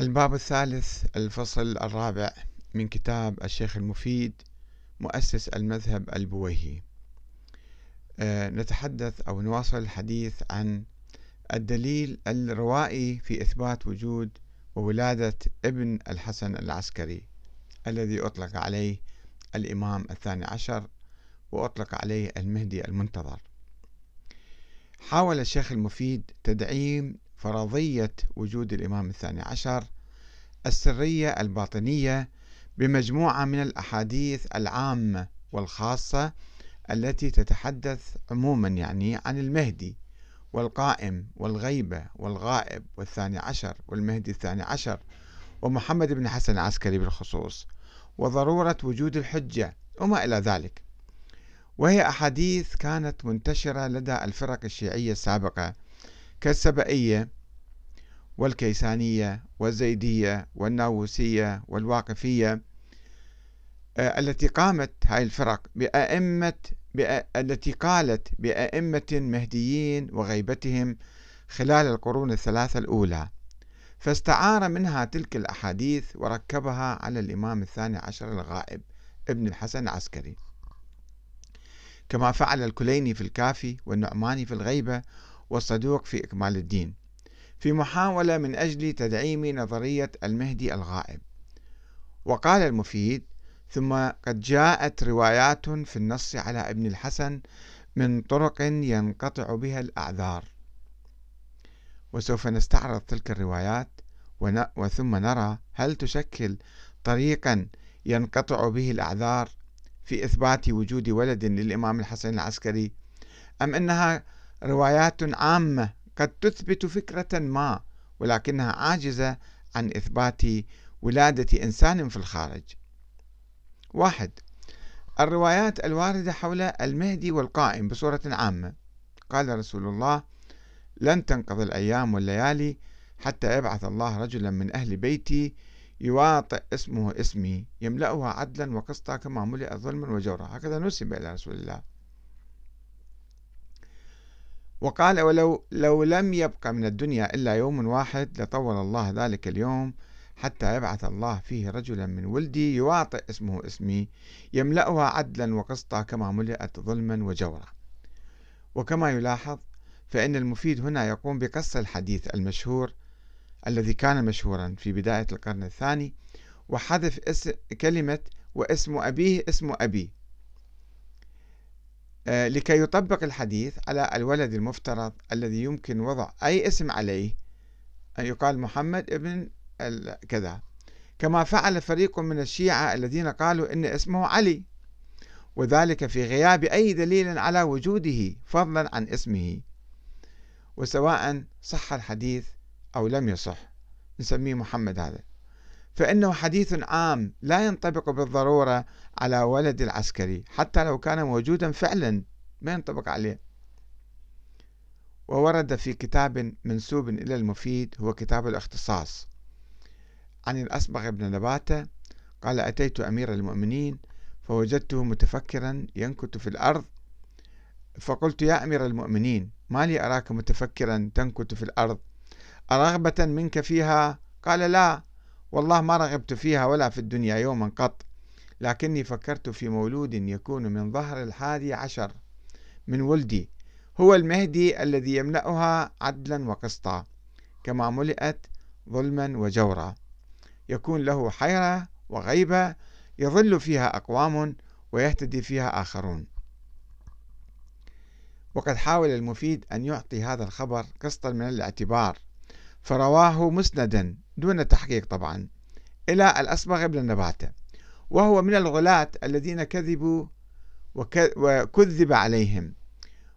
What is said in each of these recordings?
الباب الثالث الفصل الرابع من كتاب الشيخ المفيد مؤسس المذهب البويهي. أه نتحدث أو نواصل الحديث عن الدليل الروائي في إثبات وجود وولادة ابن الحسن العسكري الذي أطلق عليه الإمام الثاني عشر وأطلق عليه المهدي المنتظر. حاول الشيخ المفيد تدعيم فرضية وجود الإمام الثاني عشر السرية الباطنية بمجموعة من الأحاديث العامة والخاصة التي تتحدث عموما يعني عن المهدي والقائم والغيبة والغائب والثاني عشر والمهدي الثاني عشر ومحمد بن حسن العسكري بالخصوص وضرورة وجود الحجة وما إلى ذلك. وهي أحاديث كانت منتشرة لدى الفرق الشيعية السابقة كالسبئية والكيسانية والزيدية والناووسية والواقفية آه، التي قامت هاي الفرق بأئمة التي قالت بأئمة مهديين وغيبتهم خلال القرون الثلاثة الأولى. فاستعار منها تلك الأحاديث وركبها على الإمام الثاني عشر الغائب ابن الحسن العسكري. كما فعل الكليني في الكافي والنعماني في الغيبة والصدوق في إكمال الدين في محاولة من أجل تدعيم نظرية المهدي الغائب. وقال المفيد ثم قد جاءت روايات في النص على ابن الحسن من طرق ينقطع بها الأعذار. وسوف نستعرض تلك الروايات وثم نرى هل تشكل طريقا ينقطع به الأعذار في إثبات وجود ولد للإمام الحسن العسكري أم أنها روايات عامة قد تثبت فكرة ما ولكنها عاجزة عن إثبات ولادة إنسان في الخارج. واحد الروايات الواردة حول المهدي والقائم بصورة عامة. قال رسول الله لن تنقضي الأيام والليالي حتى يبعث الله رجلا من أهل بيتي يواطئ اسمه اسمي يملأها عدلا وقسطا كما ملئ ظلما وجورا. هكذا نسب إلى رسول الله. وقال ولو لو لم يبقى من الدنيا إلا يوم واحد لطول الله ذلك اليوم حتى يبعث الله فيه رجلا من ولدي يواطئ اسمه اسمي يملأها عدلا وقسطا كما ملئت ظلما وجورا. وكما يلاحظ فإن المفيد هنا يقوم بقص الحديث المشهور الذي كان مشهورا في بداية القرن الثاني وحذف كلمة واسم أبيه اسم أبي. لكي يطبق الحديث على الولد المفترض الذي يمكن وضع أي اسم عليه أن يقال محمد ابن كذا. كما فعل فريق من الشيعة الذين قالوا إن اسمه علي وذلك في غياب أي دليل على وجوده فضلا عن اسمه وسواء صح الحديث أو لم يصح. نسميه محمد هذا. فإنه حديث عام لا ينطبق بالضرورة على ولد العسكري حتى لو كان موجودا فعلا ما ينطبق عليه. وورد في كتاب منسوب إلى المفيد هو كتاب الاختصاص. عن الأصبغ بن نباتة قال أتيت أمير المؤمنين فوجدته متفكرا ينكت في الأرض. فقلت يا أمير المؤمنين ما لي أراك متفكرا تنكت في الأرض؟ أرغبة منك فيها؟ قال لا والله ما رغبت فيها ولا في الدنيا يوما قط لكني فكرت في مولود يكون من ظهر الحادي عشر من ولدي. هو المهدي الذي يملأها عدلا وقسطا كما ملئت ظلما وجورا. يكون له حيرة وغيبة يظل فيها أقوام ويهتدي فيها آخرون. وقد حاول المفيد أن يعطي هذا الخبر قسطا من الاعتبار. فرواه مسندا دون تحقيق طبعا إلى الأصبغ بن نباتة وهو من الغلاة الذين كذبوا وكذب عليهم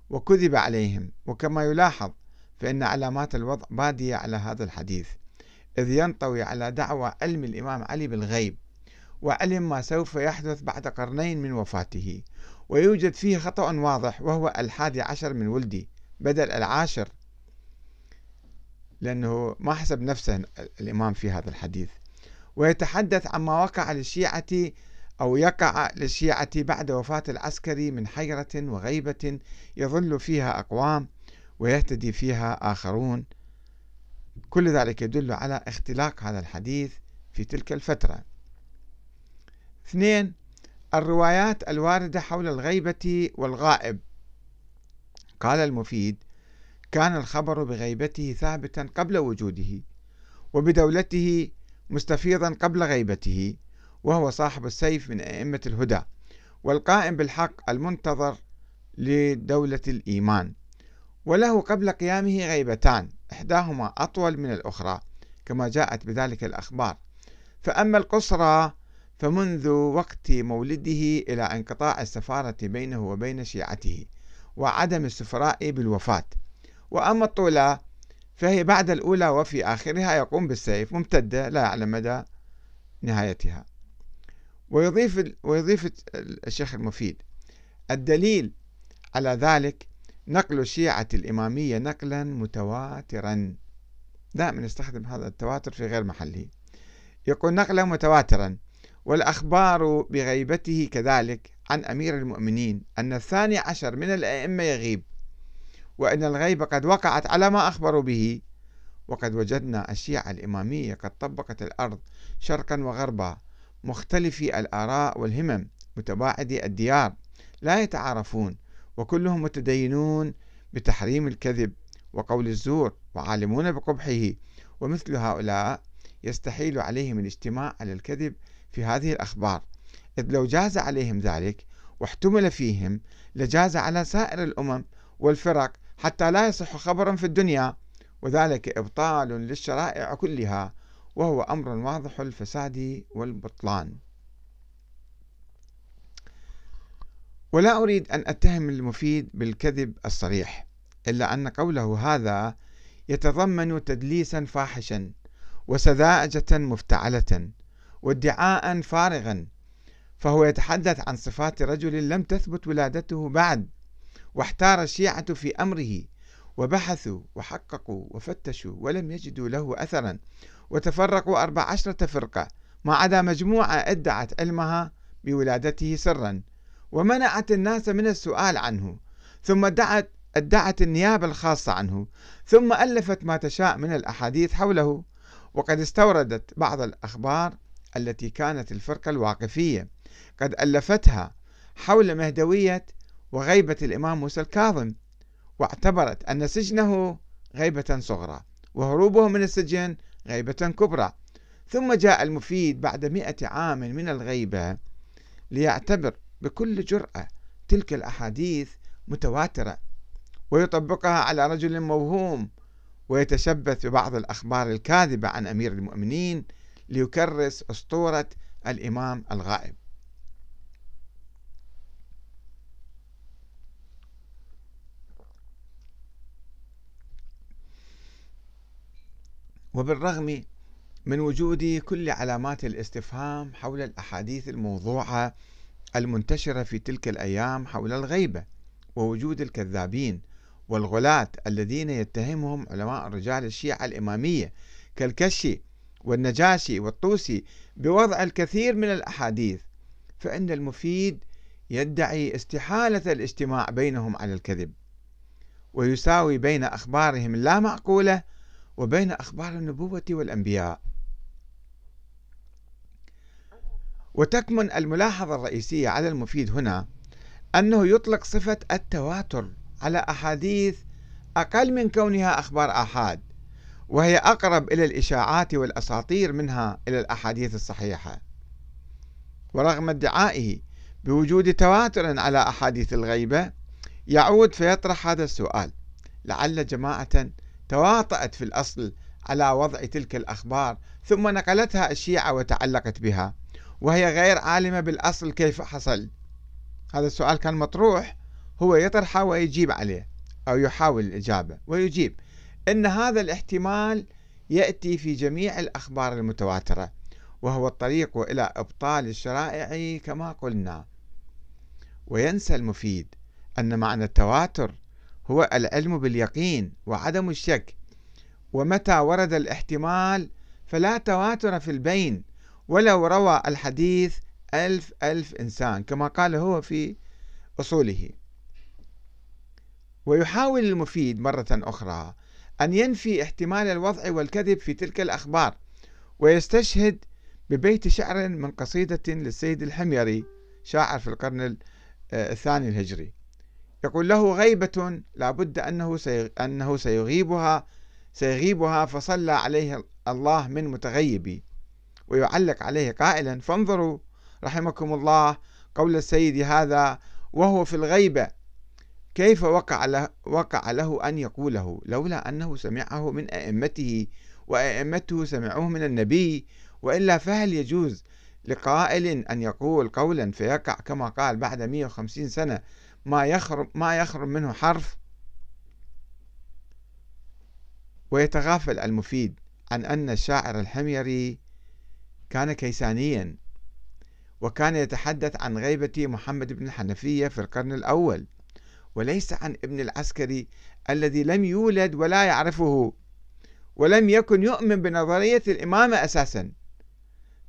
وكذب عليهم. وكما يلاحظ فإن علامات الوضع بادية على هذا الحديث إذ ينطوي على دعوى علم الإمام علي بالغيب وعلم ما سوف يحدث بعد قرنين من وفاته. ويوجد فيه خطأ واضح وهو الحادي عشر من ولدي بدل العاشر لأنه ما حسب نفسه الإمام في هذا الحديث. ويتحدث عما وقع للشيعة أو يقع للشيعة بعد وفاة العسكري من حيرة وغيبة يظل فيها أقوام ويهتدي فيها آخرون. كل ذلك يدل على اختلاق هذا الحديث في تلك الفترة. اثنين الروايات الواردة حول الغيبة والغائب. قال المفيد كان الخبر بغيبته ثابتا قبل وجوده وبدولته مستفيضا قبل غيبته وهو صاحب السيف من أئمة الهدى والقائم بالحق المنتظر لدولة الإيمان. وله قبل قيامه غيبتان إحداهما أطول من الأخرى كما جاءت بذلك الأخبار. فأما القصرى فمنذ وقت مولده إلى انقطاع السفارة بينه وبين شيعته وعدم السفراء بالوفاة. وأما الطولة فهي بعد الأولى وفي آخرها يقوم بالسيف ممتدة لا يعلم مدى نهايتها. ويضيف ويضيف الشيخ المفيد الدليل على ذلك نقل الشيعة الإمامية نقلا متواترا. دائما نستخدم هذا التواتر في غير محله. يقول نقلا متواترا والأخبار بغيبته كذلك عن أمير المؤمنين أن الثاني عشر من الأئمة يغيب. وأن الغيبة قد وقعت على ما أخبروا به. وقد وجدنا الشيعة الإمامية قد طبقت الأرض شرقا وغربا مختلفي الآراء والهمم متباعدي الديار لا يتعارفون وكلهم متدينون بتحريم الكذب وقول الزور وعالمون بقبحه. ومثل هؤلاء يستحيل عليهم الاجتماع على الكذب في هذه الأخبار. إذ لو جاز عليهم ذلك واحتمل فيهم لجاز على سائر الأمم والفرق حتى لا يصح خبر في الدنيا وذلك إبطال للشرائع كلها وهو أمر واضح الفساد والبطلان. ولا أريد أن أتهم المفيد بالكذب الصريح إلا أن قوله هذا يتضمن تدليسا فاحشا وسذاجة مفتعلة وادعاء فارغا فهو يتحدث عن صفات رجل لم تثبت ولادته بعد. واحتار الشيعة في أمره وبحثوا وحققوا وفتشوا ولم يجدوا له أثرا وتفرقوا أربع عشرة فرقة ما عدا مجموعة أدعت علمها بولادته سرا ومنعت الناس من السؤال عنه ثم ادعت ادعت النيابة الخاصة عنه ثم ألفت ما تشاء من الأحاديث حوله وقد استوردت بعض الأخبار التي كانت الفرقة الواقفية قد ألفتها حول مهدوية وغيبة الإمام موسى الكاظم واعتبرت أن سجنه غيبة صغرى وهروبه من السجن غيبة كبرى. ثم جاء المفيد بعد مئة عام من الغيبة ليعتبر بكل جرأة تلك الأحاديث متواترة ويطبقها على رجل موهوم ويتشبث ببعض الأخبار الكاذبة عن أمير المؤمنين ليكرس أسطورة الإمام الغائب. وبالرغم من وجود كل علامات الاستفهام حول الأحاديث الموضوعة المنتشرة في تلك الأيام حول الغيبة ووجود الكذابين والغلاة الذين يتهمهم علماء الرجال الشيعة الإمامية كالكشي والنجاشي والطوسي بوضع الكثير من الأحاديث فإن المفيد يدعي استحالة الاجتماع بينهم على الكذب ويساوي بين أخبارهم اللا معقولة وبين أخبار النبوة والأنبياء. وتكمن الملاحظة الرئيسية على المفيد هنا أنه يطلق صفة التواتر على أحاديث أقل من كونها أخبار آحاد وهي أقرب إلى الإشاعات والأساطير منها إلى الأحاديث الصحيحة. ورغم ادعائه بوجود تواتر على أحاديث الغيبة يعود فيطرح هذا السؤال لعل جماعة تواطأت في الأصل على وضع تلك الأخبار ثم نقلتها الشيعة وتعلقت بها وهي غير عالمة بالأصل كيف حصل؟ هذا السؤال كان مطروح هو يطرحه ويجيب عليه أو يحاول الإجابة ويجيب أن هذا الاحتمال يأتي في جميع الأخبار المتواترة وهو الطريق إلى إبطال الشرائع كما قلنا. وينسى المفيد أن معنى التواتر هو العلم باليقين وعدم الشك. ومتى ورد الاحتمال فلا تواتر في البين ولو روى الحديث ألف ألف إنسان كما قال هو في أصوله. ويحاول المفيد مرة أخرى أن ينفي احتمال الوضع والكذب في تلك الأخبار ويستشهد ببيت شعر من قصيدة للسيد الحميري شاعر في القرن الثاني الهجري. يقول له غيبة لابد أنه أنه سيغيبها سيغيبها فصلى عليه الله من متغيبي ويعلق عليه قائلا فانظروا رحمكم الله قول السيد هذا وهو في الغيبة كيف وقع له, وقع له أن يقوله؟ لولا أنه سمعه من أئمته وأئمته سمعوه من النبي وإلا فهل يجوز لقائل أن يقول قولا فيقع كما قال بعد 150 سنة ما يخرم, ما يخرم منه حرف. ويتغافل المفيد عن أن الشاعر الحميري كان كيسانيا وكان يتحدث عن غيبة محمد بن الحنفية في القرن الأول وليس عن ابن العسكري الذي لم يولد ولا يعرفه ولم يكن يؤمن بنظرية الإمامة أساسا.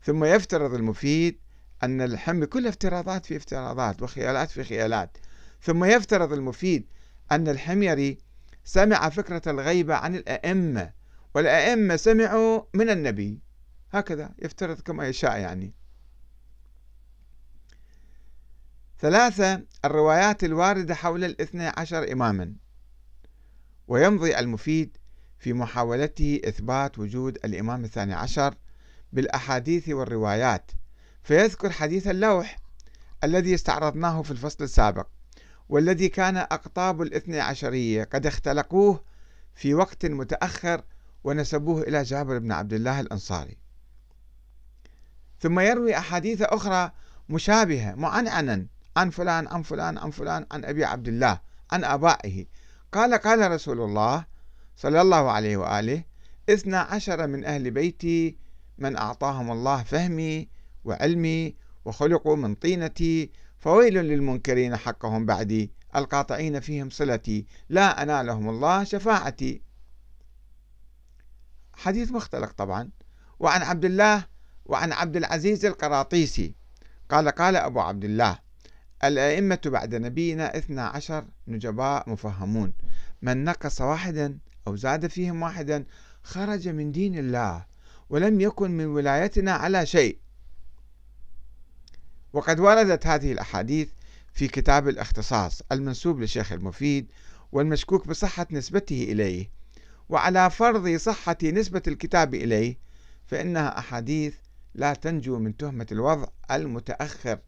ثم يفترض المفيد أن الحمل كل افتراضات في افتراضات وخيالات في خيالات. ثم يفترض المفيد أن الحميري سمع فكرة الغيبة عن الأئمة والأئمة سمعوا من النبي. هكذا يفترض كما يشاء يعني. ثلاثة الروايات الواردة حول الاثنى عشر إماما. ويمضي المفيد في محاولته إثبات وجود الإمام الثاني عشر بالأحاديث والروايات. فيذكر حديث اللوح الذي استعرضناه في الفصل السابق. والذي كان أقطاب الاثنى عشرية قد اختلقوه في وقت متأخر ونسبوه إلى جابر بن عبد الله الأنصاري. ثم يروي أحاديث أخرى مشابهة معنعنا عن فلان عن فلان عن فلان عن أبي عبد الله عن آبائه. قال قال رسول الله صلى الله عليه وآله اثنى عشر من أهل بيتي من أعطاهم الله فهمي وعلمي وخلقوا من طينتي فويل للمنكرين حقهم بعدي القاطعين فيهم صلتي لا أنالهم الله شفاعتي. حديث مختلق طبعا. وعن عبد الله وعن عبد العزيز القراطيسي. قال قال أبو عبد الله الأئمة بعد نبينا اثنا عشر نجباء مفهمون. من نقص واحدا أو زاد فيهم واحدا خرج من دين الله ولم يكن من ولايتنا على شيء. وقد وردت هذه الأحاديث في كتاب الاختصاص المنسوب للشيخ المفيد والمشكوك بصحة نسبته إليه وعلى فرض صحة نسبة الكتاب إليه فإنها أحاديث لا تنجو من تهمة الوضع المتأخر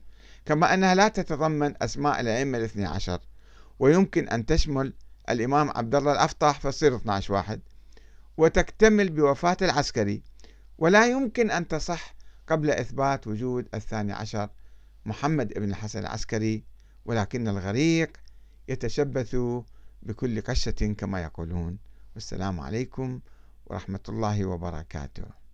كما أنها لا تتضمن أسماء الأئمة الاثني عشر ويمكن أن تشمل الإمام عبد الله الأفطح فتصير 12 واحد وتكتمل بوفاة العسكري ولا يمكن أن تصح قبل إثبات وجود الثاني عشر محمد بن الحسن العسكري ولكن الغريق يتشبث بكل قشة كما يقولون. والسلام عليكم ورحمة الله وبركاته.